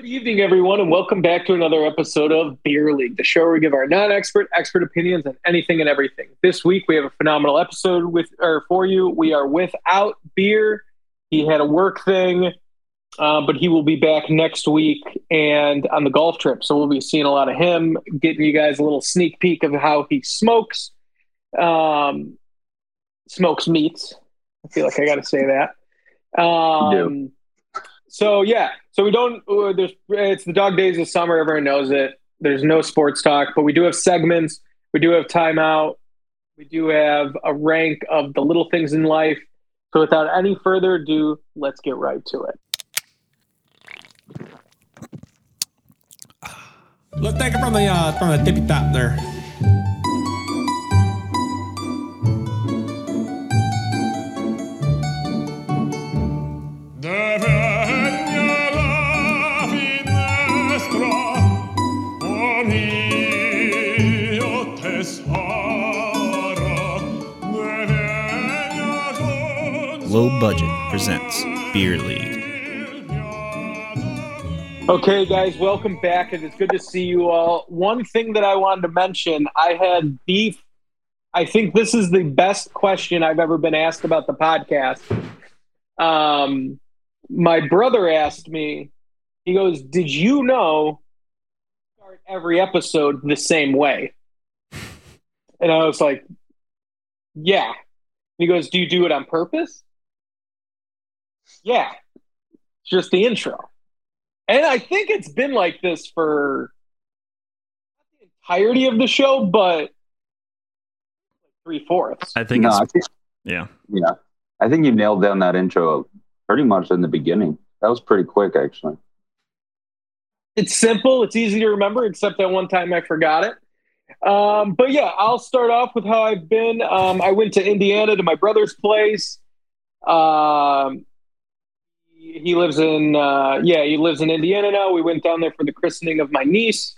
Good evening, everyone, and welcome back to another episode of Beer League, the show where we give our non-expert, expert opinions on anything and everything. This week, we have a phenomenal episode with or for you. We are without beer. He had a work thing, uh, but he will be back next week and on the golf trip. So we'll be seeing a lot of him, getting you guys a little sneak peek of how he smokes, um, smokes meats. I feel like I got to say that. Um, so yeah, so we don't. Uh, there's it's the dog days of summer. Everyone knows it. There's no sports talk, but we do have segments. We do have timeout. We do have a rank of the little things in life. So without any further ado, let's get right to it. Let's take it from the uh, from the tippy top there. Low Budget presents Beer League. Okay, guys, welcome back. And It is good to see you all. One thing that I wanted to mention, I had beef. I think this is the best question I've ever been asked about the podcast. Um, my brother asked me, he goes, Did you know start every episode the same way? And I was like, Yeah. He goes, Do you do it on purpose? Yeah. It's just the intro. And I think it's been like this for not the entirety of the show, but three fourths. I think No, it's I think, yeah. yeah. I think you nailed down that intro pretty much in the beginning. That was pretty quick, actually. It's simple, it's easy to remember, except that one time I forgot it. Um, but yeah, I'll start off with how I've been. Um, I went to Indiana to my brother's place. Um, he lives in uh, yeah, he lives in Indiana now. We went down there for the christening of my niece.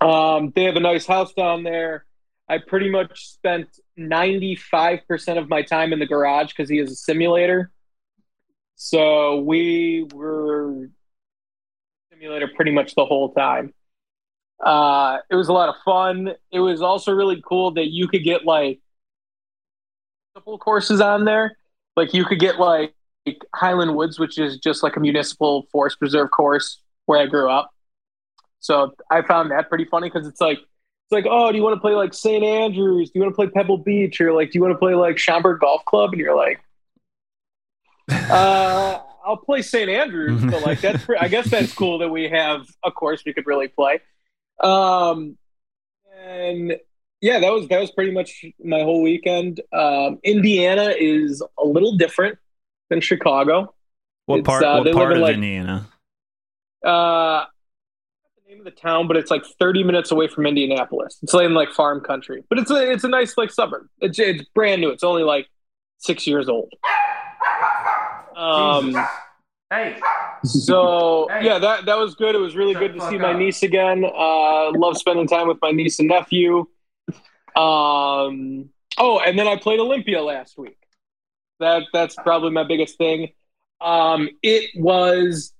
Um, they have a nice house down there. I pretty much spent 95% of my time in the garage because he is a simulator. So we were simulator pretty much the whole time. Uh, it was a lot of fun. It was also really cool that you could get like multiple courses on there. Like you could get like Highland Woods, which is just like a municipal forest preserve course where I grew up. So I found that pretty funny because it's like it's like, oh, do you want to play like St. Andrews? Do you want to play Pebble Beach? Or like, do you want to play like Schaumburg Golf Club? And you're like, uh, I'll play St. Andrews, but like that's I guess that's cool that we have a course we could really play. Um, and yeah, that was that was pretty much my whole weekend. Um, Indiana is a little different than Chicago. What It's, part? uh, they what live part in, of like- Indiana? Uh, the name of the town, but it's like 30 minutes away from Indianapolis. It's like in like farm country, but it's a it's a nice like suburb. It's it's brand new. It's only like six years old. Um, Hey, so Hey. yeah, that that was good. It was really Shut good to see fuck my niece again. Uh, love spending time with my niece and nephew. Um, oh, and then I played Olympia last week. That that's probably my biggest thing. Um, it was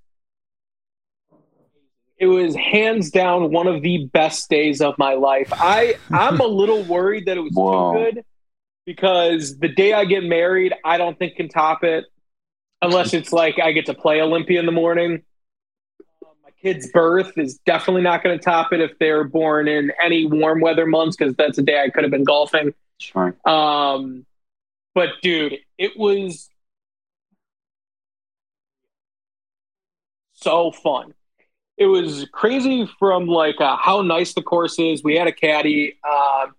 it was hands down one of the best days of my life. I I'm a little worried that it was Whoa. too good because the day I get married, I don't think can top it unless it's like I get to play Olympia in the morning. Um, my kid's birth is definitely not going to top it if they're born in any warm weather months because that's a day I could have been golfing. Sure. Um, but dude, it was so fun. It was crazy from like uh, how nice the course is. We had a caddy. Um,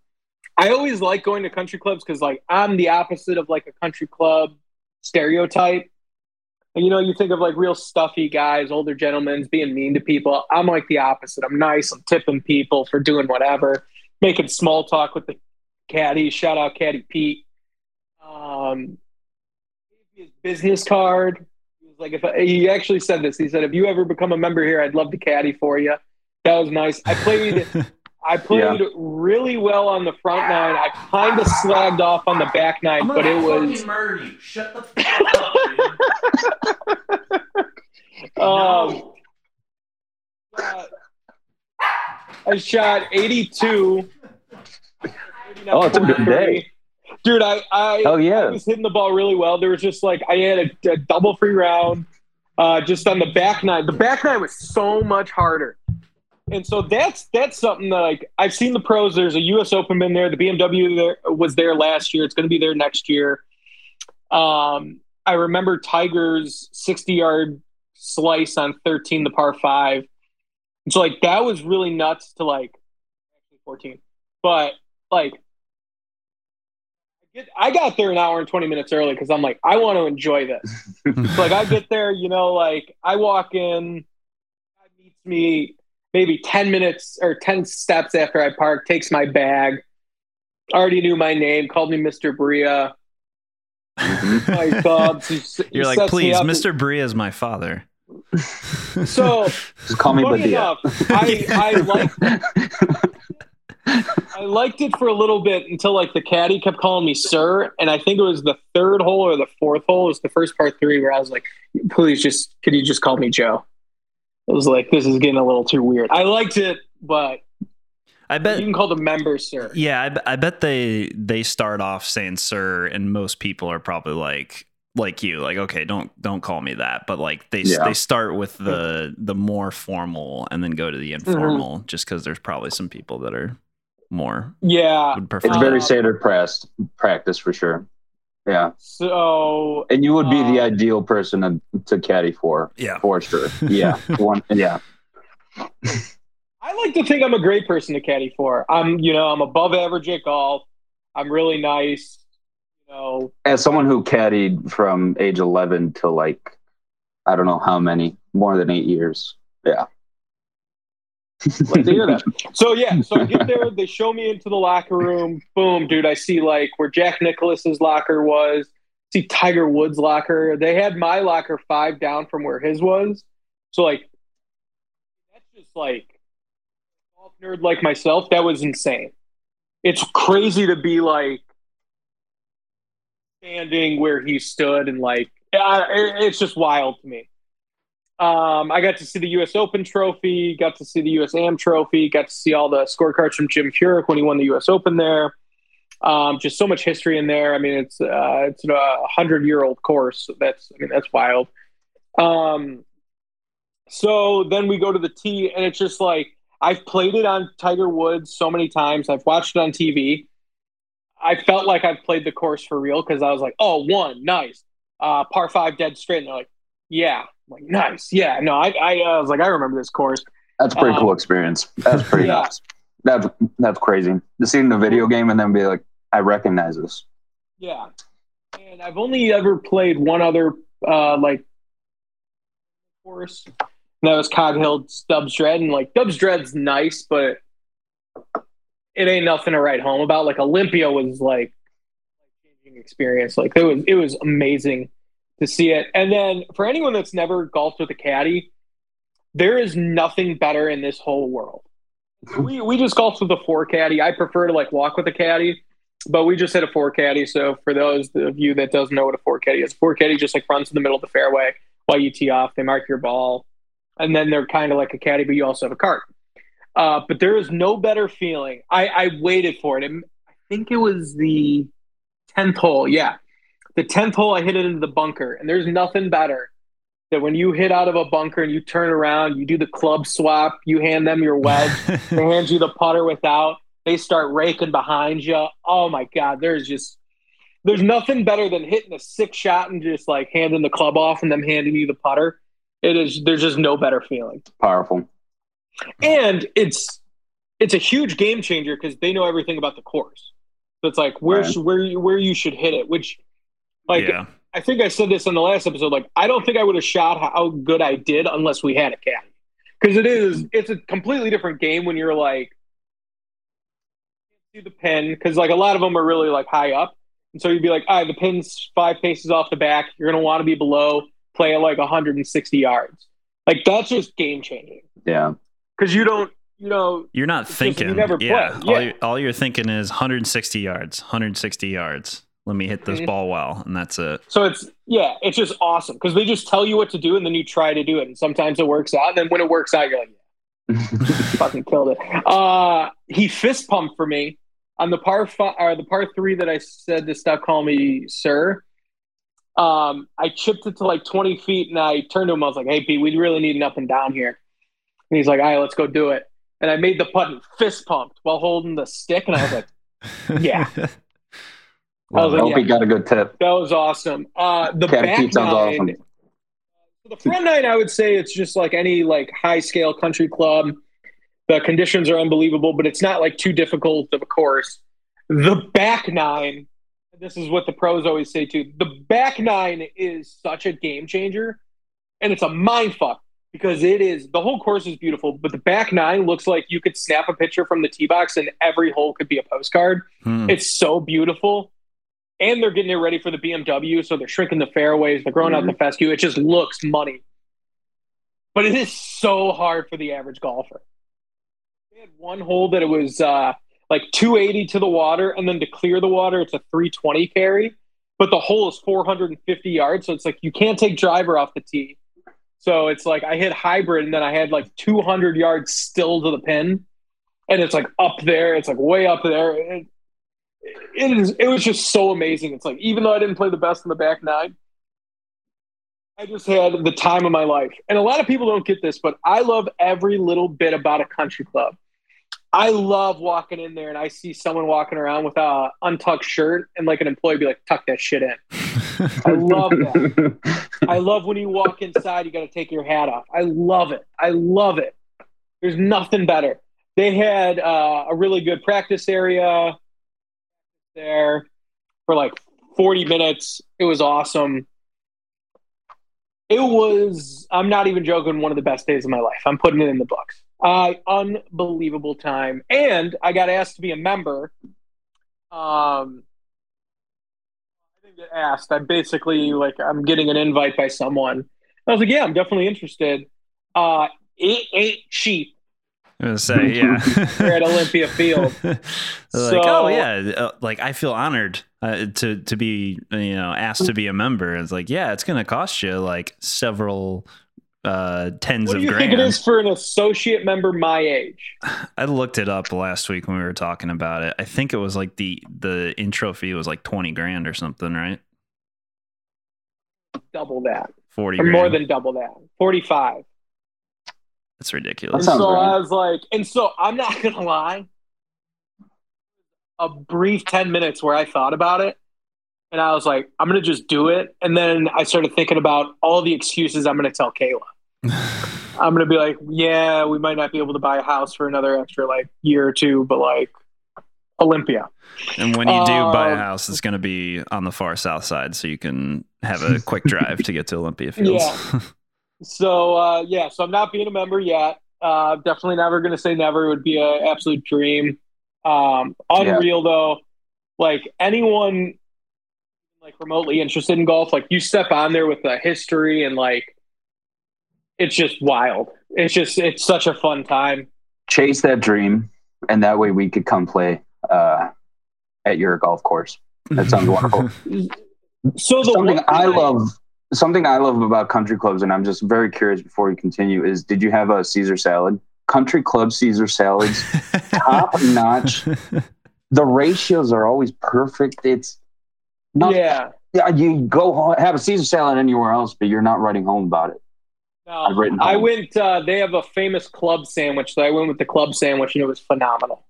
I always like going to country clubs because like I'm the opposite of like a country club stereotype. And you know, you think of like real stuffy guys, older gentlemen being mean to people. I'm like the opposite. I'm nice. I'm tipping people for doing whatever, making small talk with the caddy. Shout out Caddy Pete. Um, his business card. He was like, if I, he actually said this, he said, if you ever become a member here, I'd love to caddy for you. That was nice. I played. I played really well on the front nine. I kind of slagged off on the back nine, I'm but it was fucking. Shut the fuck up, dude. um, No. I shot 82. Oh, it's a good day. Dude, I, I, Oh I was hitting the ball really well. There was just like I had a, a double free round, uh, just on the back nine. The back nine was so much harder, and so that's that's something that like I've seen the pros. There's a U.S. Open been there. The BMW there was there last year. It's going to be there next year. Um, I remember Tiger's 60 yard slice on 13, the par five. And so like that was really nuts to like 14, but like I got there an hour and 20 minutes early because I'm like, I want to enjoy this. So, like, I get there, you know, like, I walk in, guy meets me maybe 10 minutes or 10 steps after I park, takes my bag, already knew my name, called me Mr. Bria. Mm-hmm. My thumbs. He You're like, please. Mr. Bria is my father. So, Just call me funny Badia. enough, I, I liked I liked it for a little bit until like the caddy kept calling me sir, and I think it was the third hole or the fourth hole. It was the first part three where I was like, "Please, just could you just call me Joe?" It was like, "This is getting a little too weird." I liked it, but I bet you can call the member sir. Yeah, I, I bet they they start off saying sir, and most people are probably like like you, like okay, don't don't call me that. But like they Yeah. they start with the the more formal, and then go to the informal, mm-hmm. just because there's probably some people that are more Yeah. would prefer. It's very that. standard press practice for sure. Yeah, So and you would be the Uh, ideal person to, to caddy for, yeah. for sure. Yeah, one. Yeah, I like to think I'm a great person to caddy for. I'm, you know, I'm above average at golf. I'm really nice. You know, as someone who caddied from age 11 to like I don't know how many, more than eight years. Yeah. Like to hear that. So yeah, so I get there, they show me into the locker room. Boom, dude, I see like where Jack Nicklaus's locker was. See Tiger Woods' locker. They had my locker five down from where his was. So like, that's just like golf nerd like myself. That was insane. It's crazy to be like standing where he stood and like uh, it- it's just wild to me. Um, I got to see the U.S. Open trophy, got to see the U.S. Am trophy, got to see all the scorecards from Jim Furyk when he won the U.S. Open there. Um, just so much history in there. I mean, it's uh, it's a hundred year old course. That's I mean that's wild. Um, so then we go to the tee, and it's just like I've played it on Tiger Woods so many times. I've watched it on TV. I felt like I've played the course for real because I was like, oh, one, nice, uh, par five, dead straight. And they're like, yeah, like nice, yeah. No, I, I, uh, was like, I remember this course. That's a pretty Um, cool experience. That's pretty yeah. nice. That's that's crazy. To see in the video game and then be like, I recognize this. Yeah, and I've only ever played one other uh, like course. And that was Cog Hill Dubsdread, and like Dubsdread's nice, but it ain't nothing to write home about. Like Olympia was like changing experience. Like it was it was amazing to see it. And then for anyone that's never golfed with a caddy, there is nothing better in this whole world. We we just golfed with a four caddy. I prefer to like walk with a caddy, but we just hit a four caddy. So for those of you that doesn't know what a four caddy is, four caddy just like runs in the middle of the fairway while you tee off. They mark your ball, and then they're kind of like a caddy, but you also have a cart. Uh, but there is no better feeling. I, I waited for it. I think it was the tenth hole. Yeah, the tenth hole. I hit it into the bunker, and there's nothing better that when you hit out of a bunker and you turn around, you do the club swap, you hand them your wedge, they hand you the putter without, they start raking behind you. Oh my god, there's just there's nothing better than hitting a sick shot and just like handing the club off and them handing you the putter. It is there's just no better feeling. Powerful. And it's it's a huge game changer because they know everything about the course. So it's like where Right. should, where you, where you should hit it, which like yeah. I think I said this in the last episode. Like, I don't think I would have shot how good I did unless we had a caddy, because it is it's a completely different game when you're like see the pin because like a lot of them are really like high up, and so you'd be like, all right, the pin's five paces off the back. You're gonna want to be below, play at like 160 yards. Like that's just game changing Yeah. because you don't you know You're not It's just thinking. you never yeah. play. All, Yeah. you, all you're thinking is 160 yards, 160 yards. Let me hit this ball well, and that's it. So it's yeah, it's just awesome because they just tell you what to do and then you try to do it, and sometimes it works out, and then when it works out, you're like, fucking killed it. Uh, he fist pumped for me on the par five or the par three that I said to stop calling me sir. Um, I chipped it to like 20 feet and I turned to him. I was like, Hey, Pete, we really need an up and down here. And he's like, All right, let's go do it. And I made the putt and fist pumped while holding the stick. And I was like, Yeah. I was I like, hope yeah, he got a good tip. that was awesome. Uh, the Captain back Pete sounds nine, awesome. the front nine, I would say it's just like any like high scale country club. The conditions are unbelievable, but it's not like too difficult of a course. The back nine, this is what the pros always say too. The back nine is such a game changer, and it's a mind fuck because it is the whole course is beautiful, but the back nine looks like you could snap a picture from the tee box and every hole could be a postcard. Hmm. It's so beautiful. And they're getting it ready for the BMW, so they're shrinking the fairways, they're growing out the fescue. It just looks money. But it is so hard for the average golfer. They had one hole that it was uh, like 280 to the water, and then to clear the water, it's a 320 carry. But the hole is 450 yards, so it's like you can't take driver off the tee. So it's like I hit hybrid, and then I had like 200 yards still to the pin, and it's like up there. It's like way up there. It, it is. It was just so amazing. It's like even though I didn't play the best in the back nine, I just had the time of my life. And a lot of people don't get this, but I love every little bit about a country club. I love walking in there and I see someone walking around with a untucked shirt and like an employee be like, tuck that shit in. I love that. I love when you walk inside, you got to take your hat off. I love it. I love it. There's nothing better. They had uh, a really good practice area there for like 40 minutes. It was awesome. It was, I'm not even joking, one of the best days of my life. I'm putting it in the books. Uh, unbelievable time. And I got asked to be a member. Um, I didn't get asked. I basically, like, I'm getting an invite by someone. I was like, yeah, I'm definitely interested. Uh, it ain't cheap. I was gonna say, yeah. We're at Olympia Field. They're like, So- oh yeah, uh, like I feel honored uh, to to be you know asked to be a member. It's like, yeah, it's gonna cost you like several uh tens What of do you grand. think it is for an associate member my age? I looked it up last week when we were talking about it. I think it was like the the intro fee was like twenty grand or something, right? Double that. Forty Or grand. more than double that. 45. That's ridiculous. And so right. I was like, and so I'm not going to lie. A brief 10 minutes where I thought about it. And I was like, I'm going to just do it. And then I started thinking about all the excuses I'm going to tell Kayla. I'm going to be like, yeah, we might not be able to buy a house for another extra like year or two, but like Olympia. And when you do buy a Um, house, it's going to be on the far south side, so you can have a quick drive to get to Olympia Fields. Yeah. So uh, yeah, so I'm not being a member yet. Uh, definitely never going to say never. It would be an absolute dream. Um, unreal though. Like anyone like remotely interested in golf, like you step on there with a history and like it's just wild. It's just it's such a fun time. Chase that dream, and that way we could come play uh, at your golf course. That sounds wonderful. So the something I love, something I love about country clubs, and I'm just very curious before we continue, is did you have a Caesar salad? Country club Caesar salads, top notch. The ratios are always perfect. It's not, yeah. yeah. You go home, have a Caesar salad anywhere else, but you're not writing home about it. No, I've written I went. Uh, they have a famous club sandwich, so I went with the club sandwich, and it was phenomenal.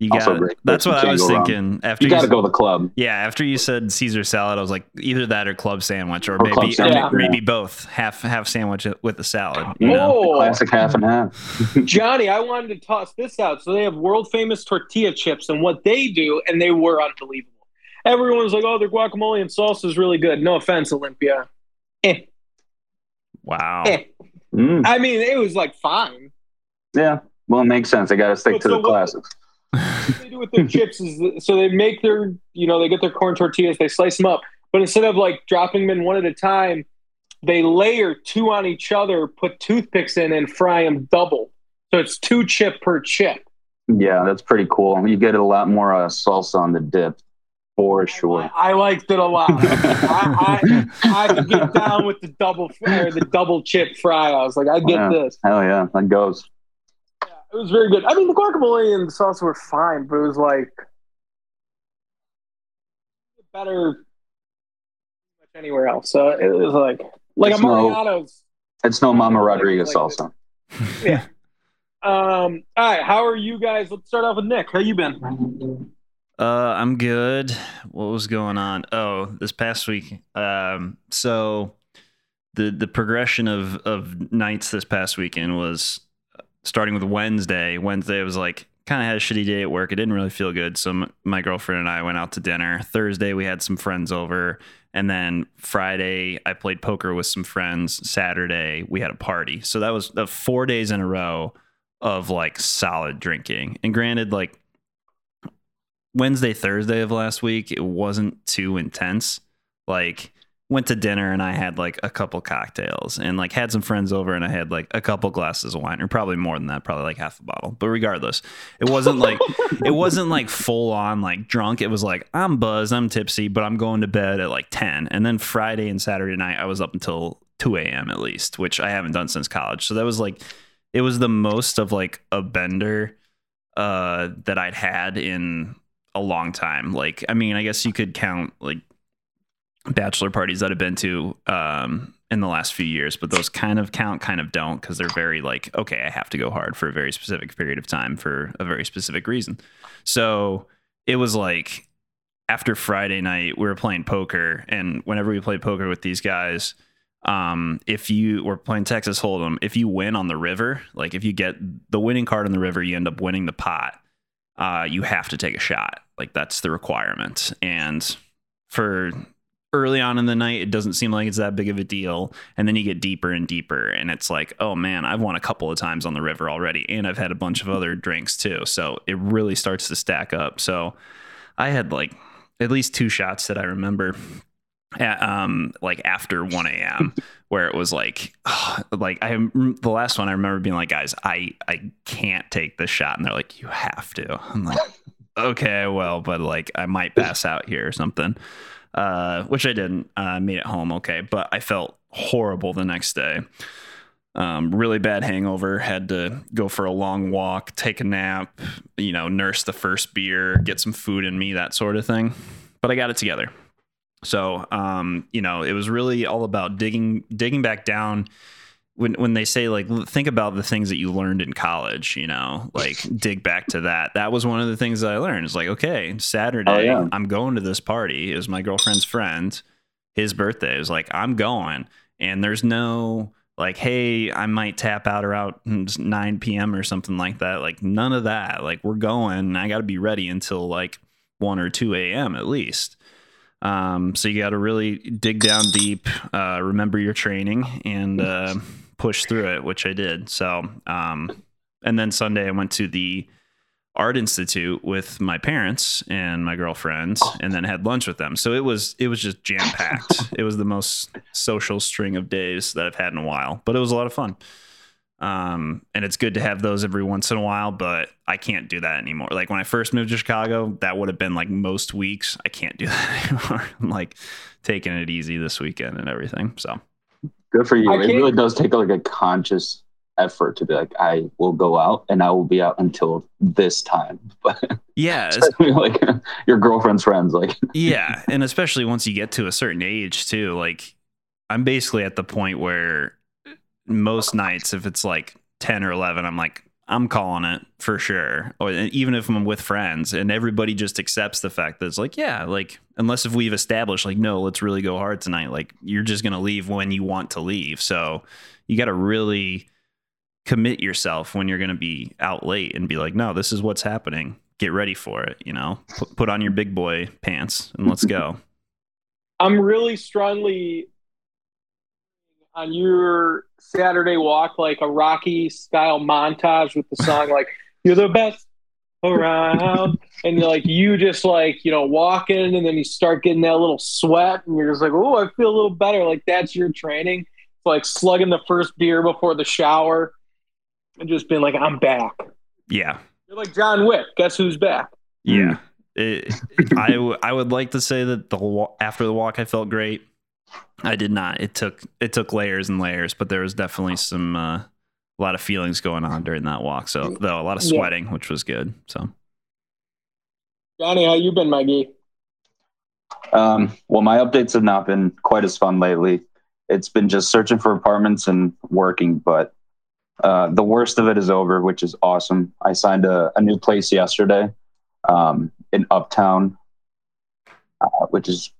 You Also got. great. That's what I was go wrong. thinking. After You you, got to go to the club. yeah, after you said Caesar salad, I was like either that or club sandwich, or, Or maybe sandwich, Yeah. maybe both half half sandwich with the salad. You know? Oh, Classic half and half. Johnny, I wanted to toss this out. So they have world famous tortilla chips, and what they do, and they were unbelievable. Everyone's like, "Oh, their guacamole and salsa is really good." No offense, Olympia. Eh, Wow. eh. Mm, I mean, it was like fine. yeah. Well, it makes sense. They got to stick But to so the what- classics. What they do with their chips is so they make their, you know, they get their corn tortillas, they slice them up, but instead of like dropping them in one at a time, they layer two on each other, put toothpicks in, and fry them double. So it's two chip per chip. Yeah, that's pretty cool. You get a lot more uh, salsa on the dip, for sure. I, I liked it a lot. I, I, I could get down with the double or the double chip fry. I was like, I get Yeah. this. Hell yeah, that goes. It was very good. I mean, the guacamole and the salsa were fine, but it was like better much anywhere else. So it was like like It's a no- It's no Mama Rodriguez Like- salsa. Um, all right, how are you guys? Let's start off with Nick. How you been? Uh, I'm good. What was going on? Oh, this past week. Um, so the the progression of of nights this past weekend was starting with Wednesday. Wednesday was like kind of had a shitty day at work. It didn't really feel good. So m- my girlfriend and I went out to dinner. Thursday we had some friends over, and then Friday I played poker with some friends. Saturday we had a party. So that was the four days in a row of like solid drinking. And granted, like Wednesday, Thursday of last week, it wasn't too intense. Like went to dinner and I had like a couple cocktails and like had some friends over and I had like a couple glasses of wine or probably more than that, probably like half a bottle. But regardless, it wasn't like it wasn't like full on like drunk. It was like I'm buzzed, I'm tipsy, but I'm going to bed at like 10. And then Friday and Saturday night I was up until 2 a.m. at least, which I haven't done since college. So that was like it was the most of like a bender uh that I'd had in a long time. Like, I mean, I guess you could count like bachelor parties that I've been to um, in the last few years, but those kind of count, kind of don't, because they're very like, okay, I have to go hard for a very specific period of time for a very specific reason. So it was like after Friday night, we were playing poker, and whenever we played poker with these guys, um, if you were playing Texas Hold'em, if you win on the river, like if you get the winning card on the river, you end up winning the pot. Uh, you have to take a shot. Like that's the requirement. And for early on in the night, it doesn't seem like it's that big of a deal. And then you get deeper and deeper, and it's like, oh man, I've won a couple of times on the river already, and I've had a bunch of other drinks too. So it really starts to stack up. So I had like at least two shots that I remember at, um like after 1 a.m where it was like like i the last one i remember being like guys i i can't take this shot and they're like you have to i'm like okay well but like i might pass out here or something uh which i didn't uh made it home okay but i felt horrible the next day um, really bad hangover. Had to go for a long walk, take a nap, you know, nurse the first beer, get some food in me, that sort of thing. But I got it together. So, um, you know, it was really all about digging digging back down. When when they say like think about the things that you learned in college, you know, like dig back to that. That was one of the things that I learned. It's like, okay, Saturday, Oh, yeah. I'm going to this party. It was my girlfriend's friend, his birthday. It was like, I'm going, and there's no like, hey, I might tap out around 9 p.m. or something like that. Like none of that. Like we're going. And I got to be ready until like 1 or 2 a.m. at least. Um, so you got to really dig down deep, uh, remember your training, and uh, push through it, which I did. So, um, and then Sunday I went to the art institute with my parents and my girlfriend, and then had lunch with them. So it was it was just jam packed. it was the most social string of days that I've had in a while, but it was a lot of fun. Um, and it's good to have those every once in a while, but I can't do that anymore. Like when I first moved to Chicago, that would have been like most weeks. I can't do that anymore. I'm like taking it easy this weekend and everything. So Good for you. It really does take like a conscious effort to be like, I will go out and I will be out until this time. But yeah, like your girlfriend's friends, like yeah, and especially once you get to a certain age too. Like I'm basically at the point where most nights, if it's like ten or eleven, I'm like, I'm calling it for sure. Or even if I'm with friends, and everybody just accepts the fact that it's like, yeah, like unless if we've established like, no, let's really go hard tonight. Like you're just gonna leave when you want to leave. So you got to really commit yourself when you're gonna be out late and be like, no, this is what's happening. Get ready for it. You know, put, put on your big boy pants and let's go. I'm really strongly on your Saturday walk, like a Rocky style montage with the song, like "You're the best around," and you're like you just like you know walking, and then you start getting that little sweat, and you're just like, "Oh, I feel a little better." Like that's your training. It's like slugging the first beer before the shower, and just being like, "I'm back." Yeah. You're like John Wick. Guess who's back? Yeah. Hmm. It, I, w- I would like to say that the wa- after the walk I felt great. I did not. It took it took layers and layers, but there was definitely some uh, a lot of feelings going on during that walk. So though a lot of Yeah. sweating, which was good. So Johnny, how you been, Maggie? Um, well, my updates have not been quite as fun lately. It's been just searching for apartments and working, but uh, the worst of it is over, which is awesome. I signed a, a new place yesterday um, in Uptown, uh, which is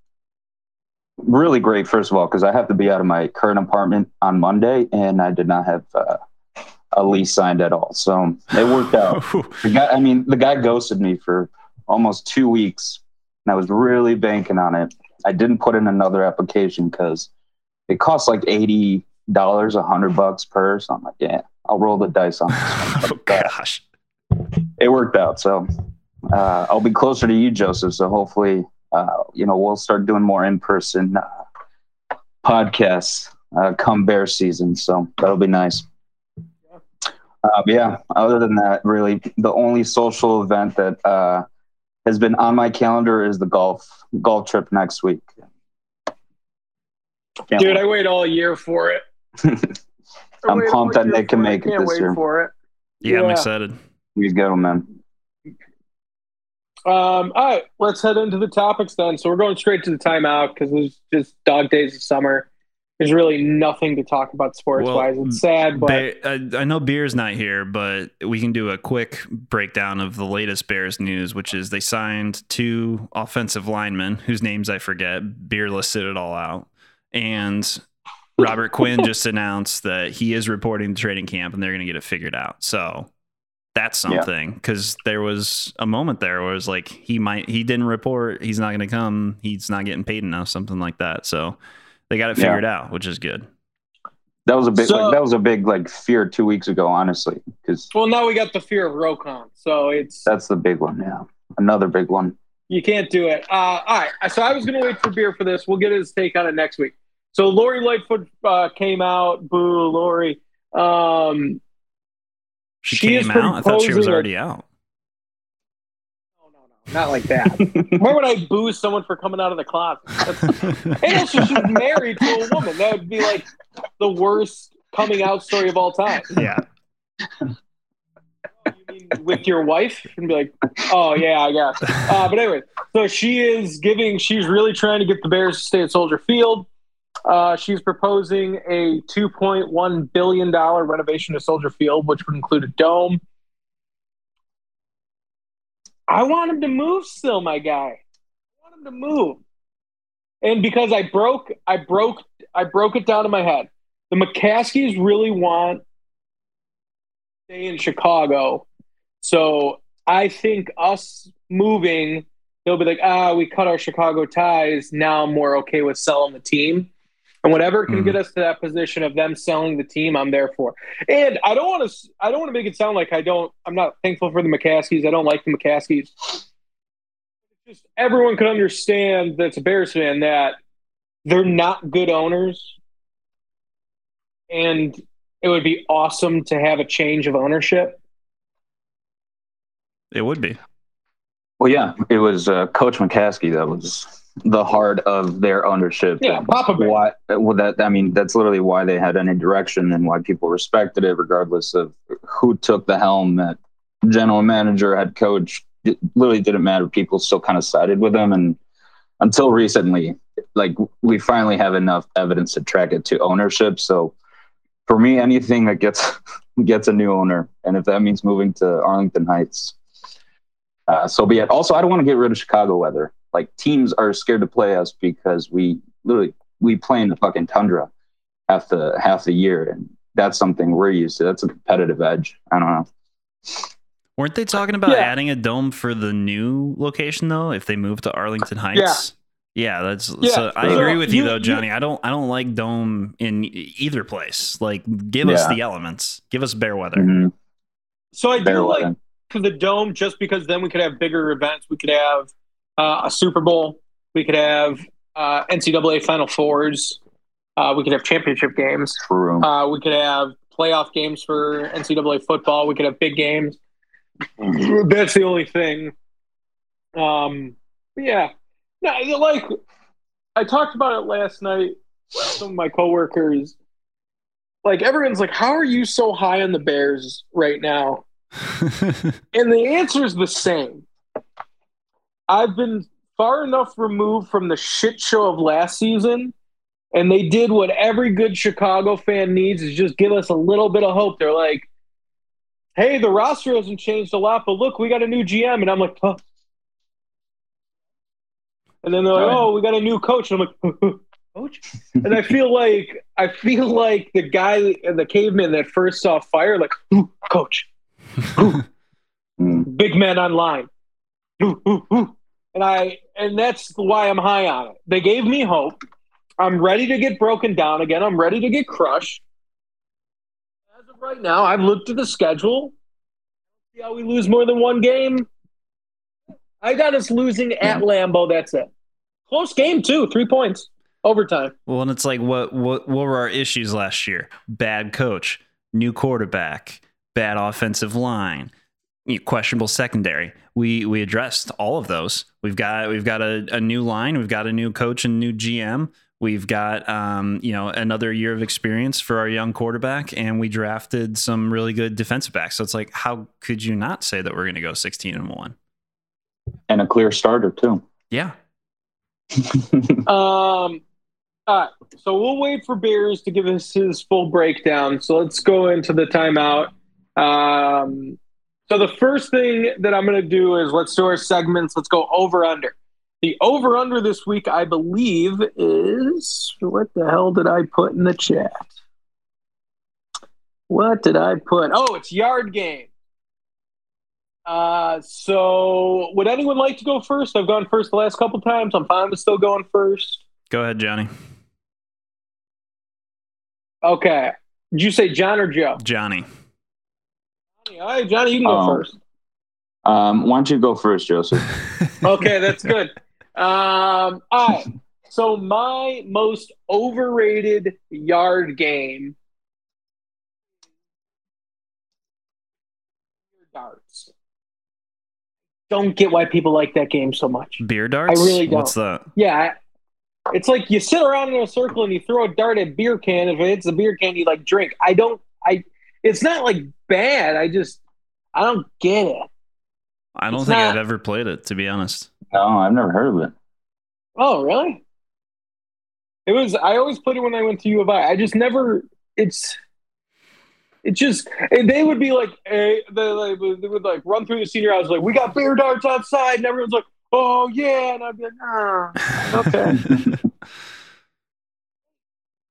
really great, first of all, because I have to be out of my current apartment on Monday, and I did not have uh, a lease signed at all. So it worked out. The guy, I mean, the guy ghosted me for almost two weeks, and I was really banking on it. I didn't put in another application because it costs like eighty dollars, a hundred bucks per. So I'm like, yeah, I'll roll the dice on this oh gosh. It worked out. So uh, I'll be closer to you, Joseph. So hopefully, uh, you know, we'll start doing more in person uh, podcasts uh, come bear season. So that'll be nice. Uh, but yeah, other than that, really, the only social event that uh, has been on my calendar is the golf golf trip next week. Can't Dude, I wait all year for it. I I'm pumped that year Nick can make it Can't this wait year. for it. Yeah, I'm Yeah. excited. You go, man. Um, all right, let's head into the topics then. So we're going straight to the timeout because there's just dog days of summer. There's really nothing to talk about sports Well, wise. It's sad, but Bear, I, I know Beer's not here, but we can do a quick breakdown of the latest Bears news, which is they signed two offensive linemen whose names I forget. Beer listed it all out. And Robert Quinn just announced that he is reporting to training camp and they're going to get it figured out. So that's something because there was a moment there where it was like he might, he didn't report, he's not going to come, he's not getting paid enough, something like that. So they got it Yeah. figured out, which is good. That was a big So- like, that was a big like fear two weeks ago, honestly, because well, now we got the fear of Roquan, so it's that's the big one. Yeah, another big one. you can't do it. Uh, all right, so I was going to wait for beer for this. We'll get his take on it next week. So Lori Lightfoot uh, came out. Boo, Lori. Um, She, She came out. I thought she was proposing a- already out. no, no, no, not like that. Why would I boo someone for coming out of the closet? That's, and also, she's married to a woman. That would be like the worst coming out story of all time. yeah. With your wife and be like, oh yeah, I guess. Uh, but anyway, so she is giving. She's really trying to get the Bears to stay at Soldier Field. Uh, she's proposing a 2.1 billion dollar renovation to Soldier Field, which would include a dome. I want him to move still, my guy. I want him to move. And because I broke, I broke, I broke it down in my head. The McCaskies really want to stay in Chicago. So I think us moving, they'll be like, ah, we cut our Chicago ties. Now I'm more okay with selling the team. And whatever can Mhm. get us to that position of them selling the team, I'm there for. And I don't want to. I don't want to make it sound like I don't. I'm not thankful for the McCaskies. I don't like the McCaskies. Just everyone can understand that's a Bears fan that they're not good owners, and it would be awesome to have a change of ownership. It would be. Well, yeah, it was uh, Coach McCaskey that was the heart of their ownership. Yeah, Papa Bear. Why? Well, that I mean, that's literally why they had any direction and why people respected it, regardless of who took the helm. That general manager, head coach, it literally didn't matter. People still kind of sided with them, and until recently, like we finally have enough evidence to track it to ownership. So, for me, anything that gets gets a new owner, and if that means moving to Arlington Heights, uh, so be it. Also, I don't want to get rid of Chicago weather. Like teams are scared to play us because we literally we play in the fucking tundra half the half the year, and that's something we're used to. That's a competitive edge. I don't know. Weren't they talking about Yeah. adding a dome for the new location though? If they move to Arlington Heights, yeah, yeah that's. Yeah, so I agree with you, you- though, you- Johnny. I don't. I don't like dome in either place. Like, give us the elements. Give us bear weather. Mhm. So I Bear do like weather. to the dome just because then we could have bigger events. We could have uh, a Super Bowl. We could have uh, NCAA Final Fours. Uh, we could have championship games. True. Uh, we could have playoff games for NCAA football. We could have big games. That's the only thing. Um, yeah, no, like I talked about it last night with some of my coworkers. like everyone's like, how are you so high on the Bears right now? And the answer is the same. I've been far enough removed from the shit show of last season, and they did what every good Chicago fan needs is just give us a little bit of hope. They're like, hey, the roster hasn't changed a lot, but look, we got a new GM. And I'm like, huh. And then they're like, oh, we got a new coach. And I'm like, coach? And I feel like I feel like the guy the caveman that first saw fire, like, coach, big man online. Ooh, ooh, ooh. And I and that's why I'm high on it. They gave me hope. I'm ready to get broken down again. I'm ready to get crushed. As of right now, I've looked at the schedule. See how we lose more than one game. I got us losing at Lambeau. That's it. Close game too. Three points. Overtime. Well, and it's like what what what were our issues last year? Bad coach, new quarterback, bad offensive line, questionable secondary. We we addressed all of those. We've got we've got a, a new line, we've got a new coach and new GM. We've got um, you know another year of experience for our young quarterback, and we drafted some really good defensive backs. So it's like, how could you not say that we're going to go sixteen and one? And a clear starter too. Yeah, Um, all right. So we'll wait for Beers to give us his full breakdown. So let's go into the timeout. Um, so the first thing that I'm going to do is let's do our segments. Let's go over under. The over under this week, I believe, is what the hell did I put in the chat? What did I put? Oh, it's yard game. Uh, so would anyone like to go first? I've gone first the last couple times. I'm fine with still going first. go ahead, Johnny. Okay. Did you say John or Joe? Johnny. All right, Johnny, you can go Oh. first. um, why don't you go first, Joseph? Okay, that's good. Um, all right. So my most overrated yard game. Darts. Don't get why people like that game so much. Beer darts. I really don't. What's that? Yeah, it's like you sit around in a circle and you throw a dart at beer can. If it hits the beer can, you like drink. I don't. I. It's not like bad. I just. I don't get it. I don't It's think not- I've ever played it, to be honest. No, I've never heard of it. Oh, really? It was. I always played it when I went to U of I. I just never. It's. It just. And they would be like, hey, they, like, they would like run through the senior house like, we got beer darts outside, and everyone's like, oh yeah, and I'd be like, ah, okay.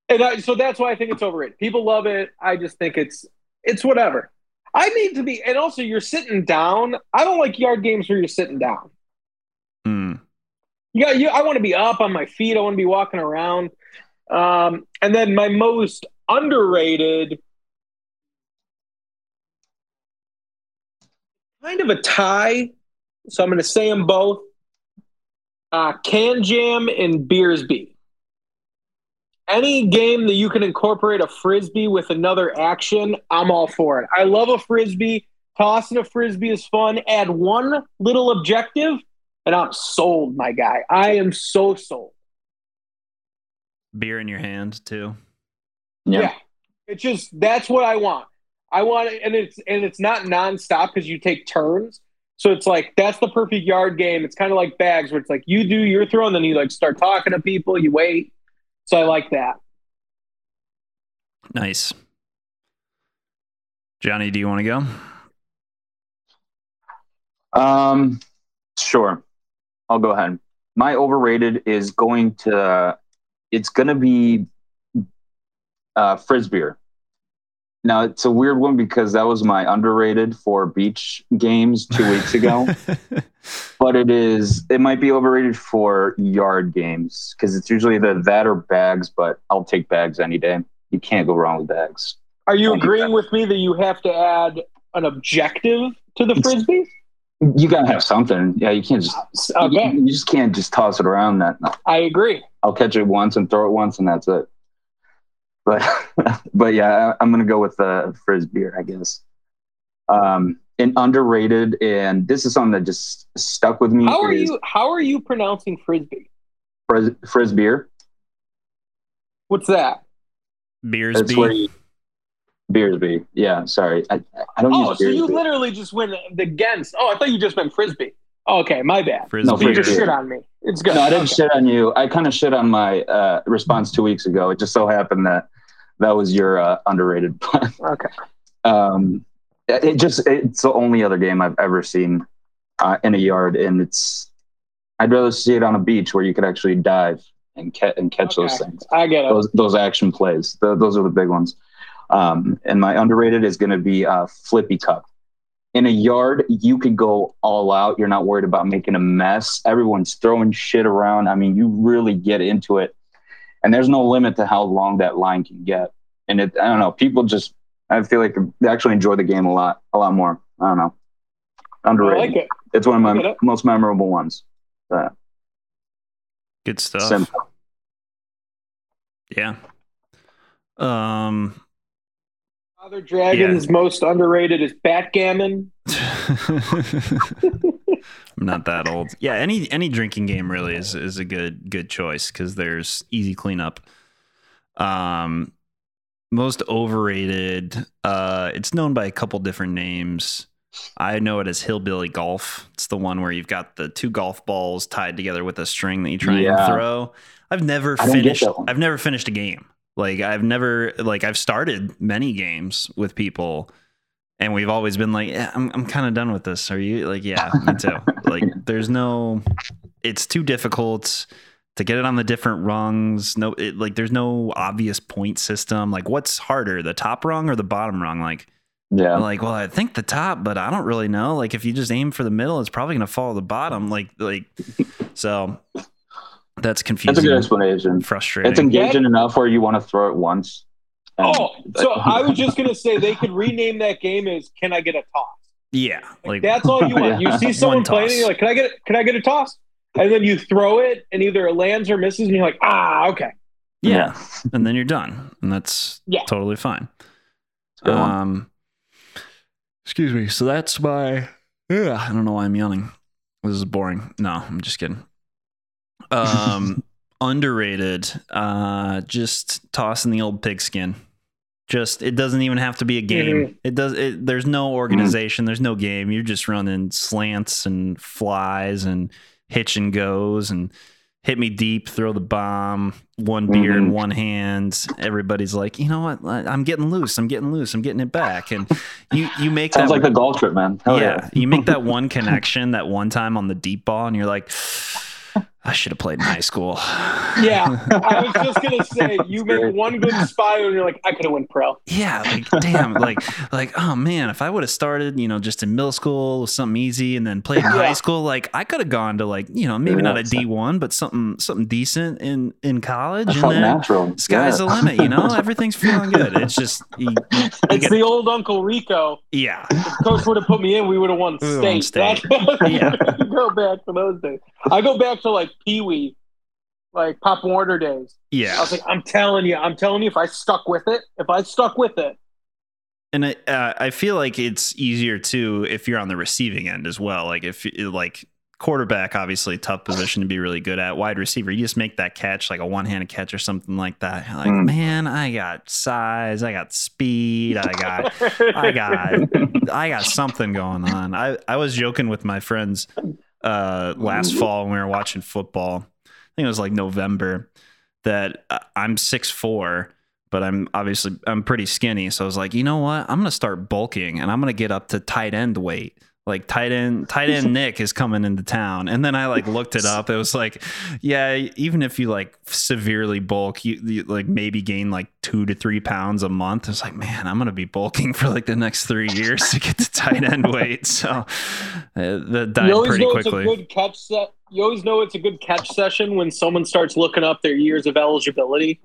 and I, so that's why I think it's overrated. People love it. I just think it's it's whatever. I need to be, and also you're sitting down. I don't like yard games where you're sitting down. Hmm. Yeah, you, I want to be up on my feet. I want to be walking around. Um, and then my most underrated, kind of a tie. So I'm going to say them both. Uh, KanJam and Beersby. Any game that you can incorporate a frisbee with another action, I'm all for it. I love a frisbee. Tossing a frisbee is fun. Add one little objective, and I'm sold, my guy. I am so sold. Beer in your hand too. Yeah. Yeah. It's just that's what I want. I want it, and it's and it's not nonstop because you take turns. So it's like that's the perfect yard game. It's kind of like bags where it's like you do your throw and then you like start talking to people, you wait. So I like that. Nice. Johnny, do you want to go? Um, sure. I'll go ahead. My overrated is going to. It's going to be uh, Frisbeer. Now it's a weird one because that was my underrated for beach games two weeks ago. but it is. It might be overrated for yard games because it's usually the that or bags. But I'll take bags any day. You can't go wrong with bags. Are you Thank you. agreeing with me that you have to add an objective to the frisbee? You gotta have something. Yeah, you can't just. Okay, You, you just can't just toss it around. That I agree. I'll catch it once and throw it once, and that's it. But but yeah, I- I'm gonna go with uh, frisbee, I guess. Um, and underrated, and this is something that just stuck with me. How are is you? How are you pronouncing frisbee? Fris- frisbee? What's that? Beers That's be where you, Beersby. Yeah, sorry. I, I don't Oh, use so you Beersby. literally just went against. Oh, I thought you just meant frisbee. Oh, okay, my bad. Frisbee. No, You just shit on me. It's good. No, I didn't Okay. shit on you. I kind of shit on my uh, response two weeks ago. It just so happened that that was your uh, underrated. Plan. Okay. um, it just it's the only other game I've ever seen uh, in a yard, and it's I'd rather see it on a beach where you could actually dive and catch and catch those things. I get it. Those those action plays. Th those are the big ones. Um, and my underrated is going to be uh, Flippy Cup. In a yard, you could go all out. You're not worried about making a mess. Everyone's throwing shit around. I mean, you really get into it, and there's no limit to how long that line can get. And it, I don't know. People just, I feel like they actually enjoy the game a lot, a lot more. I don't know. I Underrated. like it. It's one of my it. most memorable ones. Uh, Good stuff. simple. Yeah. Um. Father Dragon's most underrated is backgammon. I'm not that old. Yeah, any any drinking game really is is a good good choice because there's easy cleanup. Um, most overrated. Uh, it's known by a couple different names. I know it as hillbilly golf. It's the one where you've got the two golf balls tied together with a string that you try Yeah. and throw. I've never finished. I've never finished a game. Like I've never like I've started many games with people and we've always been like, yeah, I'm, I'm kind of done with this. Are you like, yeah, me too. like, there's no, it's too difficult to get it on the different rungs. No, it, like, there's no obvious point system. Like, what's harder, the top rung or the bottom rung? Like, Yeah. like, well, I think the top, but I don't really know. Like, if you just aim for the middle, it's probably gonna fall to the bottom. Like, like, so that's confusing. That's a good explanation. Frustrating. It's engaging enough where you want to throw it once. And- Oh, so I was just gonna say they could rename that game as "Can I get a toss?" yeah, like That's all you want. You see someone playing, and you're like, "Can I get? Can I get a toss?" And then you throw it, and either it lands or misses, and you're like, "Ah, okay." yeah, and then you're done, and that's Yeah. totally fine. Um, excuse me. So that's my. Ugh, I don't know why I'm yawning. This is boring. No, I'm just kidding. Um, underrated. Uh, just tossing the old pigskin. Just it doesn't even have to be a game. Mhm. It does. It, there's no organization. There's no game. You're just running slants and flies and hitch and goes and hit me deep, throw the bomb, one beer in Mhm. one hand. Everybody's like, you know what? I'm getting loose. I'm getting loose. I'm getting it back. And you you make Sounds that like the golf trip, man. Hell yeah, yeah. you make that one connection that one time on the deep ball, and you're like, I should have played in high school. Yeah, I was just gonna say you make one good spy, and you're like, "I could have went pro." Yeah, like damn, like like oh man, if I would have started, you know, just in middle school with something easy, and then played in high school, like I could have gone to like you know maybe Yeah, not a D one, but something something decent in in college, It and then natural. sky's yeah. the limit. You know, everything's feeling good. It's just you, you- you It's get- the old Uncle Rico. yeah, If coach would have put me in, we would have won We would've won state. state. That's- Yeah. go back to those days. I go back to like Pee Wee, like Pop Warner days. Yeah, I was like, I'm telling you, I'm telling you, if I stuck with it, if I stuck with it, And I, uh, I feel like it's easier too if you're on the receiving end as well. Like if you- like quarterback, obviously tough position to be really good at. Wide receiver, you just make that catch like a one handed catch or something like that. You're like, Mm. man, I got size, I got speed, I got I got I got something going on. I, I was joking with my friends uh, last fall when we were watching football. I think it was like November that I'm 6'4, but I'm obviously I'm pretty skinny. So I was like, you know what? I'm gonna start bulking and I'm gonna get up to tight end weight. Like tight end, tight end Nick is coming into town, and then I like looked it up. It was like, yeah, even if you like severely bulk, you, you like maybe gain like two to three pounds a month. It's like, man, I'm gonna be bulking for like the next three years to get to tight end weight. So uh, that you died always pretty know quickly. it's a good catch set. You always know it's a good catch session when someone starts looking up their years of eligibility.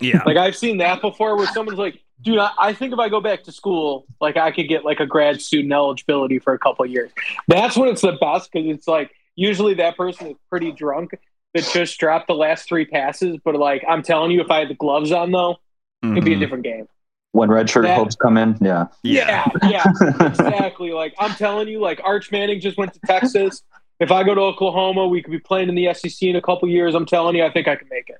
yeah, Like I've seen that before, where someone's like, "Dude, I, I think if I go back to school, like I could get like a grad student eligibility for a couple of years." That's when it's the best because it's like usually that person is pretty drunk that just dropped the last three passes, but like I'm telling you, if I had the gloves on though, it'd be a Mhm. different game. when redshirt That- hopes come in, yeah. yeah. yeah, yeah. exactly. Like I'm telling you, like Arch Manning just went to Texas. If I go to Oklahoma, we could be playing in the SEC in a couple years. I'm telling you, I think I can make it.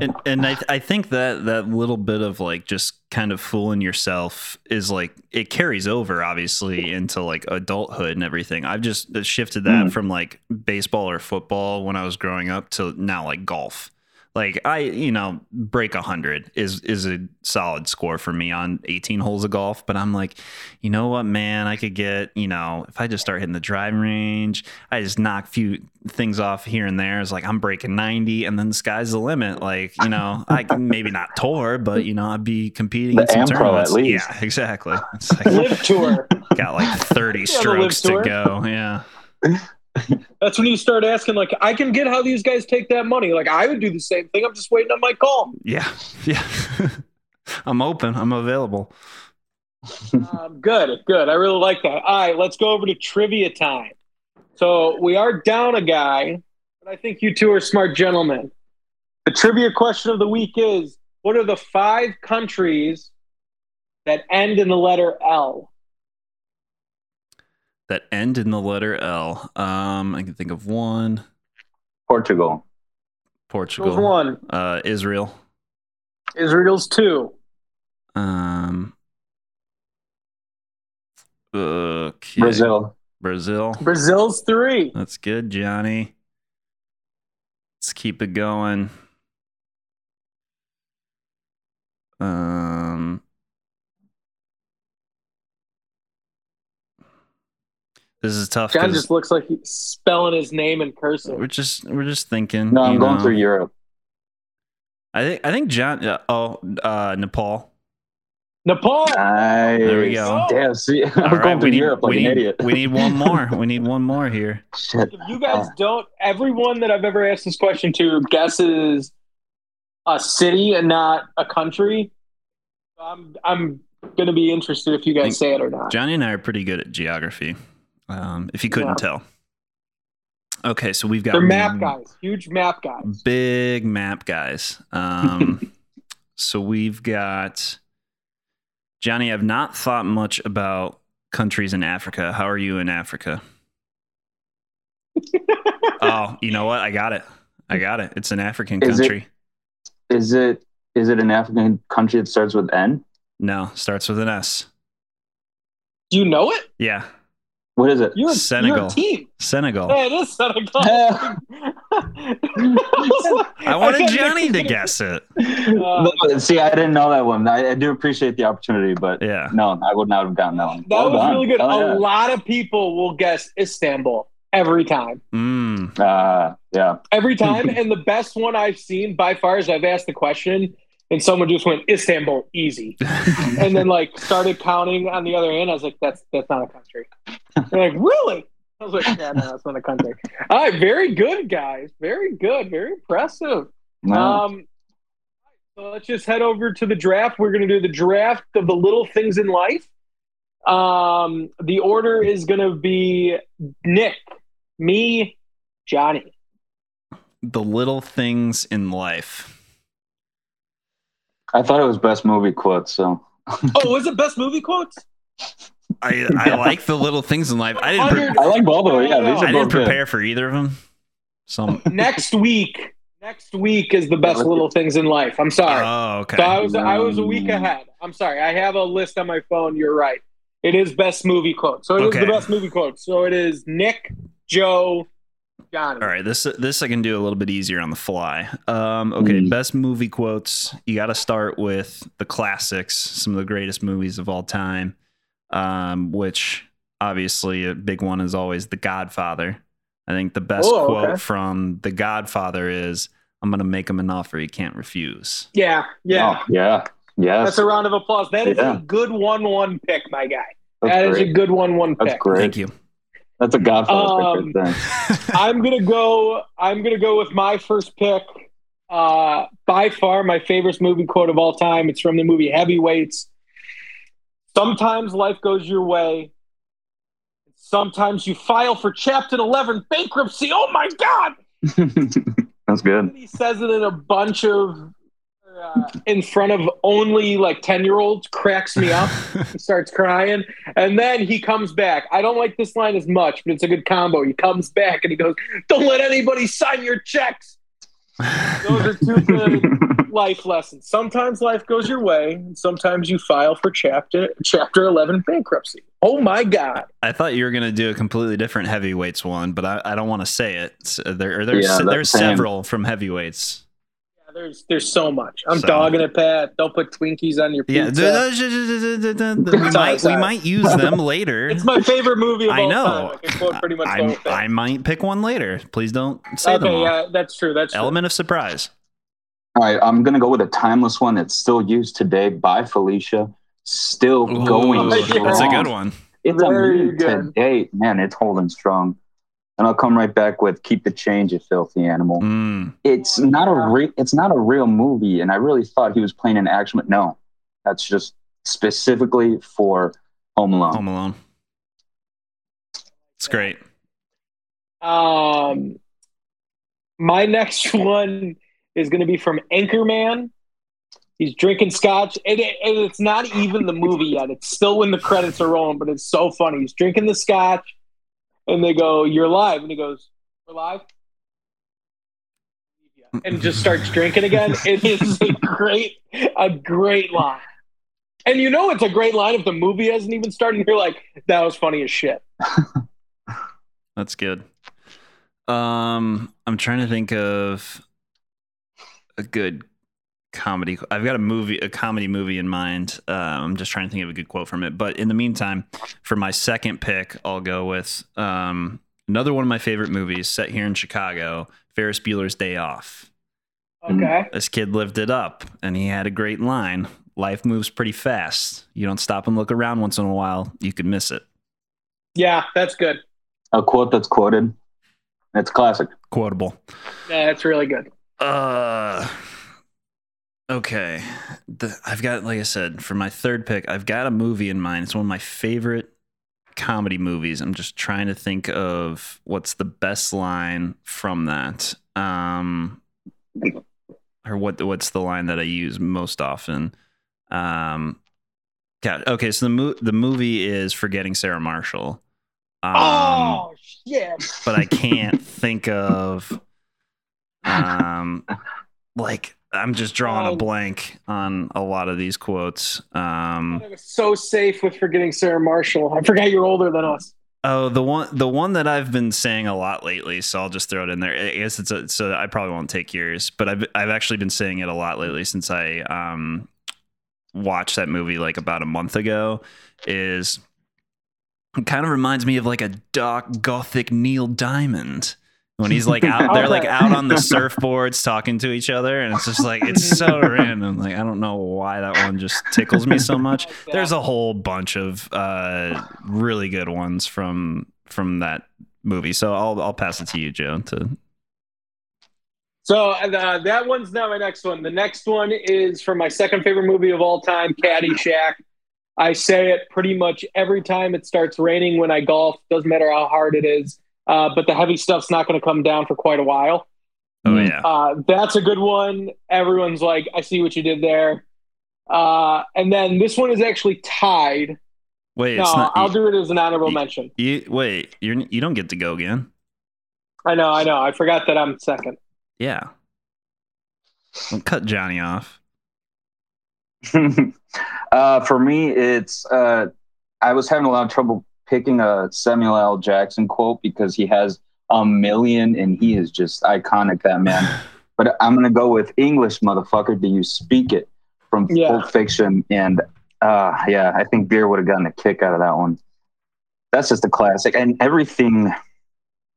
And and I I think that that little bit of like just kind of fooling yourself is like it carries over obviously into like adulthood and everything. I've just shifted that Mm. from like baseball or football when I was growing up to now like golf. Like I, you know, break a hundred is is a solid score for me on 18 holes of golf. But I'm like, you know what, man, I could get, you know, if I just start hitting the driving range, I just knock a few things off here and there. It's like I'm breaking 90, and then the sky's the limit. Like, you know, I can maybe not tour, but you know, I'd be competing The in some Am Pro at least. Yeah, exactly. It's like LIV tour. got like 30 Yeah, strokes to tour. go. Yeah. That's when you start asking, like, I can get how these guys take that money. Like, I would do the same thing. I'm just waiting on my call. Yeah. Yeah. I'm open. I'm available. Um, good, good. I really like that. All right, let's go over to trivia time. So we are down a guy, but I think you two are smart gentlemen. The trivia question of the week is what are the five countries that end in the letter L? That end in the letter L. Um, I can think of one. Portugal. Portugal. Goes one. Uh, Israel. Israel's two. Um, okay. Brazil. Brazil. Brazil's three. That's good, Johnny. Let's keep it going. Um, this is tough John because just looks like he's spelling his name in cursive. we're just we're just thinking. No, I'm going know. through Europe. I think I think John. Uh, oh, uh, Nepal. Nepal. Nice. There we go. Damn, see, I'm All going right, through we need, Europe like we an need, idiot. we need one more. We need one more here. Shit. If you guys don't, everyone that I've ever asked this question to guesses a city and not a country. I'm I'm gonna be interested if you guys say it or not. Johnny and I are pretty good at geography. Um, if you couldn't Yeah. tell. Okay, so we've got They're map guys, huge map guys. big map guys. Um, so we've got Johnny. I've not thought much about countries in Africa. How are you in Africa? oh, you know what? I got it. I got it. It's an African Is country. Is it is it an African country that starts with N? No, starts with an S. Do you know it? Yeah, You're What is it? you're Senegal. a team. Senegal. Yeah, it is Senegal. I wanted Johnny to guess it. Uh, No, See, I didn't know that one. I, I do appreciate the opportunity, but Yeah. no, I would not have gotten that one. that Well was done. really good. Hell A yeah. lot of people will guess Istanbul every time. Mm. Uh, yeah. Every time. and the best one I've seen by far is I've asked the question and someone just went Istanbul easy. and then like started counting on the other end. I was like, that's that's not a country. They're like, really? I was like, yeah, no, that's not a country. All right, very good, guys. Very good. Very impressive. No. Um, so let's just head over to the draft. We're going to do the draft of the little things in life. Um, the order is going to be Nick, me, Johnny. The little things in life. I thought it was best movie quotes. So Oh, was it best movie quotes? I, I like the little things in life. I didn't. Pre- I like both of them. Yeah, these are I didn't good. prepare for either of them. So. next week. Next week is the best little things in life. I'm sorry. Oh, okay. So I was I was a week ahead. I'm sorry. I have a list on my phone. You're right. It is best movie quote. So it is Okay. the best movie quote. So it is Nick, Joe, Johnny. All right, this this I can do a little bit easier on the fly. Um, okay, Mm. best movie quotes. You got to start with the classics, some of the greatest movies of all time. Um, which obviously a big one is always The Godfather. I think the best Oh, quote okay. from The Godfather is, "I'm going to make him an offer he can't refuse." Yeah, yeah. Oh, yeah. Yes. That's a round of applause. That is Yeah. a good one-one pick, my guy. That's That is great. a good one-one pick. That's pick. great. Thank you. That's a Godfather Um, right. I'm gonna go. I'm gonna go with my first pick. Uh, by far, my favorite movie quote of all time. It's from the movie Heavyweights. Sometimes life goes your way. Sometimes you file for Chapter 11 bankruptcy. Oh my God! That's good. He says it in a bunch of, Uh, in front of only like 10 year olds, cracks me up. starts crying. And then he comes back. I don't like this line as much, but it's a good combo. He comes back and he goes, Don't let anybody sign your checks. Those are two good life lessons. Sometimes life goes your way, and sometimes you file for chapter chapter eleven bankruptcy. Oh my god! I thought you were gonna do a completely different heavyweights one, but I, I don't want to say it. So there, there's Yeah, that's there's same. several from heavyweights. Yeah, there's there's so much. I'm So- dogging it, Pat. Don't put Twinkies on your Yeah, pizza. we might we might use them later. it's my favorite movie of I all know. time. I pretty much I. I might pick one later. Please don't say them okay, all. yeah, that's true. That's true. Element of surprise. All right, I'm gonna go with a timeless one that's still used today bye Felicia. Still going Ooh, yeah. strong. That's a good one. It's a Very meme good. today, man. It's holding strong. And I'll come right back with "Keep the Change, you filthy animal." Mm. It's not a re- it's not a real movie, and I really thought he was playing an action, but no, that's just specifically for Home Alone. Home Alone. It's great. Um, my next one is going to be from Anchorman. He's drinking scotch, and, it, and it's not even the movie yet. It's still when the credits are rolling, but it's so funny. He's drinking the scotch, and they go, "You're live," and he goes, "We're live," and just starts drinking again. It is a great, a great line. And you know it's a great line if the movie hasn't even started. You're like, "That was funny as shit." That's good. Um, I'm trying to think of a good comedy. I've got a movie, a comedy movie in mind. Uh, I'm just trying to think of a good quote from it. But in the meantime, for my second pick, I'll go with um, another one of my favorite movies set here in Chicago, Ferris Bueller's Day Off. Okay. This kid lived it up, and he had a great line. Life moves pretty fast. You don't stop and look around once in a while, you could miss it. Yeah, that's good. A quote that's quoted. It's classic. Quotable. Yeah, that's really good. Uh, okay. The, I've got, like I said, for my third pick, I've got a movie in mind. It's one of my favorite comedy movies. I'm just trying to think of what's the best line from that. Um, or what what's the line that I use most often? Um, okay, so the mo- the movie is Forgetting Sarah Marshall. Um, oh shit! but I can't think of um like I'm just drawing a Oh. blank on a lot of these quotes. Um I was so safe with forgetting Sarah Marshall. I forgot you're older than us. oh the one the one that I've been saying a lot lately, so I'll just throw it in there. I guess it's a, so I probably won't take yours, but I've I've actually been saying it a lot lately since I um watched that movie like about a month ago is it kind of reminds me of like a dark gothic Neil Diamond when he's like out they're like out on the surfboards talking to each other and it's just like it's so random like I don't know why that one just tickles me so much there's a whole bunch of uh really good ones from from that movie so I'll I'll pass it to you Joe to So uh, that one's not my next one. The next one is from my second favorite movie of all time, Caddyshack. I say it pretty much every time it starts raining when I golf. Doesn't matter how hard it is, uh, but the heavy stuff's not going to come down for quite a while. oh Mm. yeah Uh, that's a good one. Everyone's like, I see what you did there. Uh, and then this one is actually tied. wait No, it's not I'll do it as an honorable you- mention. you wait you're you don't get to go again I know, I know. I forgot that I'm second. yeah don't cut Johnny off uh, for me, it's uh, I was having a lot of trouble picking a Samuel L. Jackson quote because he has a million and he is just iconic. That man. But I'm gonna go with English, motherfucker. Do you speak it from Yeah. Pulp Fiction? And uh, yeah, I think Beer would have gotten a kick out of that one. That's just a classic, and everything.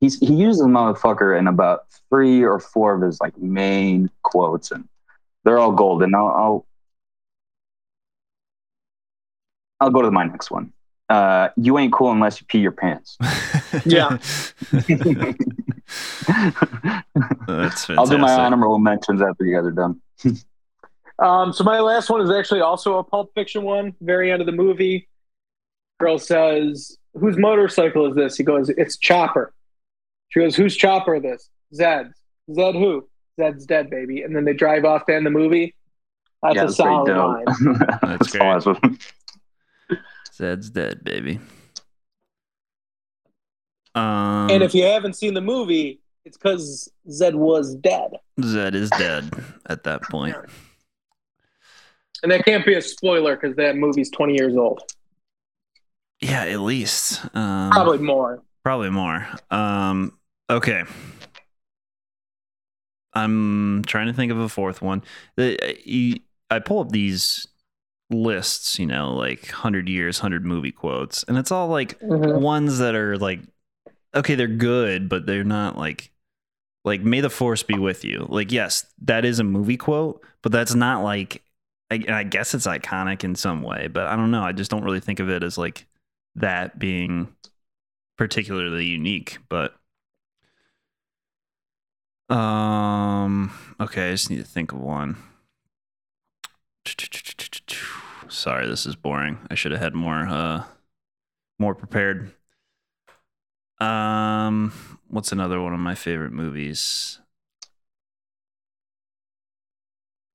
He's he uses motherfucker in about three or four of his like main quotes, and they're all golden. I'll, I'll I'll go to my next one. Uh, you ain't cool unless you pee your pants. Yeah. That's fantastic. I'll do my honorable mentions after you guys are done. Um, so my last one is actually also a Pulp Fiction one. Very end of the movie, girl says, "Whose motorcycle is this?" He goes, "It's Chopper." She goes, "Whose Chopper this?" Zed's. Zed who? Zed's dead, baby. And then they drive off to end the movie. That's Yeah, a solid line. That's great. awesome. Zed's dead, baby. Um, And if you haven't seen the movie, It's because Zed was dead. Zed is dead at that point. And that can't be a spoiler because that movie's 20 years old. Yeah, at least. Um, Probably more. Probably more. Um, okay. I'm trying to think of a fourth one. I pull up these lists, you know, like 100 years, 100 movie quotes, and it's all like Mhm. ones that are like, okay, they're good, but they're not like, like, may the force be with you. Like, yes, that is a movie quote, but that's not like, I, I guess it's iconic in some way, but I don't know. I just don't really think of it as like that being particularly unique, but um okay, I just need to think of one. Sorry, this is boring. I should have had more uh more prepared. Um what's another one of my favorite movies?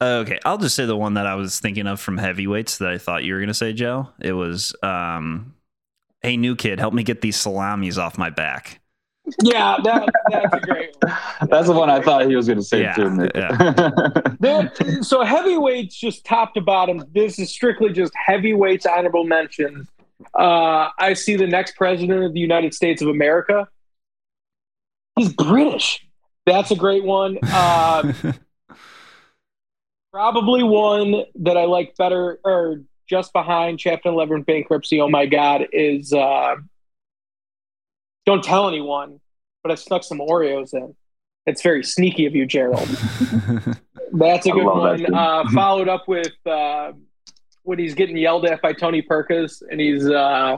Okay, I'll just say the one that I was thinking of from Heavyweights that I thought you were to say, Joe. It was um Hey new kid, help me get these salamis off my back. Yeah, that, that's a great one. That's the one I thought he was going to say Yeah, too. Nick. There- so heavyweights, just top to bottom. This is strictly just heavyweights honorable mentions. Uh, I see the next president of the United States of America. He's British. That's a great one. Uh, probably one that I like better, or just behind Chapter Eleven bankruptcy. Oh my God, is uh, don't tell anyone, but I snuck some Oreos in. It's very sneaky of you, Gerald. That's a good one. Uh, followed up with uh, when he's getting yelled at by Tony Perkis, and he's uh,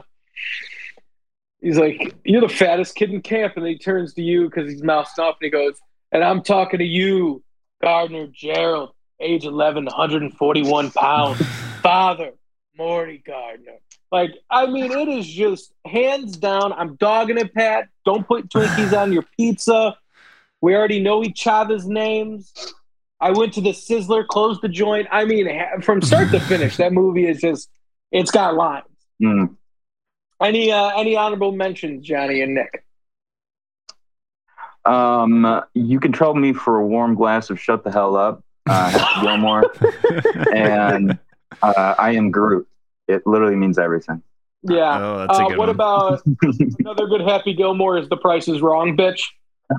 he's like, "You're the fattest kid in camp," and then he turns to you because he's mousing off, and he goes, "And I'm talking to you, Garner Gerald, age 11, 141 pounds, father Morty Garner." Like, I mean, it is just hands down. I'm dogging it, Pat. Don't put Twinkies on your pizza. We already know each other's names. I went to the Sizzler, closed the joint. I mean, from start to finish, that movie is just, it's got lines. Mm. Any uh, any honorable mentions, Johnny and Nick? Um, you can trouble me for a warm glass of shut the hell up, uh, Happy Gilmore, and uh, I am Groot. It literally means everything. Yeah. Oh, that's a Uh, good what one. about another good Happy Gilmore? Is The Price is Wrong, bitch?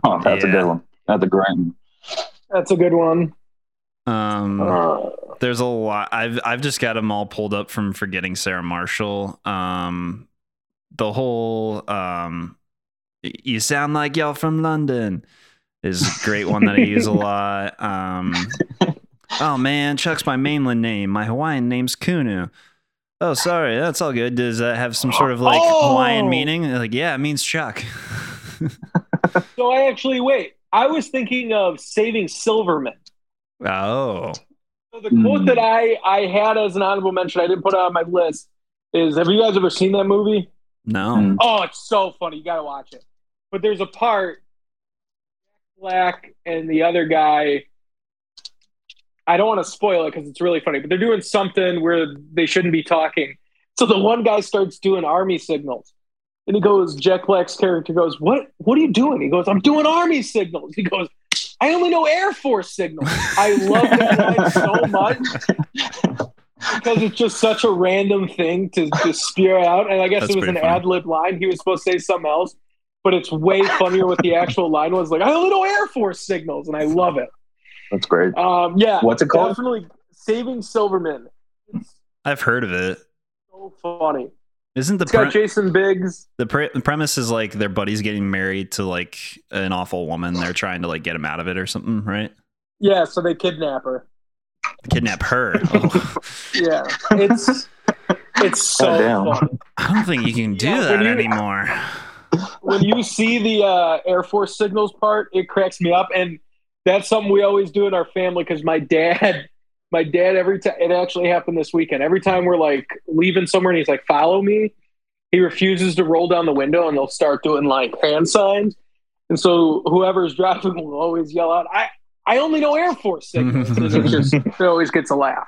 Oh, that's a good one. That's a great one. That's a good one. um Uh, There's a lot. I've I've just got them all pulled up from forgetting Sarah Marshall. Um, the whole um, you sound like y'all from London is a great one that I use a lot. Um, oh man, Chuck's my mainland name. My Hawaiian name's Kunu. Oh, sorry, that's all good. Does that have some sort of like Oh! Hawaiian meaning? Like, yeah, it means Chuck. so I actually wait. I was thinking of Saving Silverman. oh, So the quote that I I had as an honorable mention, I didn't put it on my list, is Have you guys ever seen that movie? no. Mm. Oh, it's so funny. You got to watch it. But there's a part, Black and the other guy. I don't want to spoil it because it's really funny, but they're doing something where they shouldn't be talking. So the one guy starts doing army signals. And he goes, Jack Black's character goes, What what are you doing? He goes, I'm doing army signals. He goes, I only know Air Force signals. I love that line so much because it's just such a random thing to just spew out. And I guess That's it was an ad lib line. He was supposed to say something else, but it's way funnier what the actual line was. Like, I only know Air Force signals, and I love it. That's great. Um, yeah, What's it called? definitely Saving Silverman. It's I've heard of it. so funny. Isn't the It's got Jason Biggs. the, pre- the premise is like their buddy's getting married to like an awful woman. They're trying to like get him out of it or something, right? Yeah, so they kidnap her. Kidnap her. Oh, Yeah, it's it's so Goddamn. funny. I don't think you can do Yeah, that you- anymore. when you see the uh, Air Force signals part, it cracks me up, and that's something we always do in our family because my dad, my dad, every time it actually happened this weekend. Every time we're like leaving somewhere, and he's like, "Follow me," he refuses to roll down the window, and they'll start doing like hand signs, and so whoever's driving will always yell out, "I." I only know Air Force signals. and it just it always gets a laugh.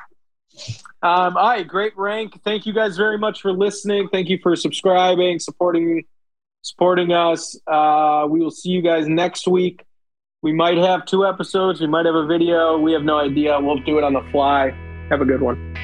Um, all right, great rank. Thank you guys very much for listening. Thank you for subscribing, supporting supporting us. Uh, we will see you guys next week. We might have two episodes. We might have a video. We have no idea. We'll do it on the fly. Have a good one.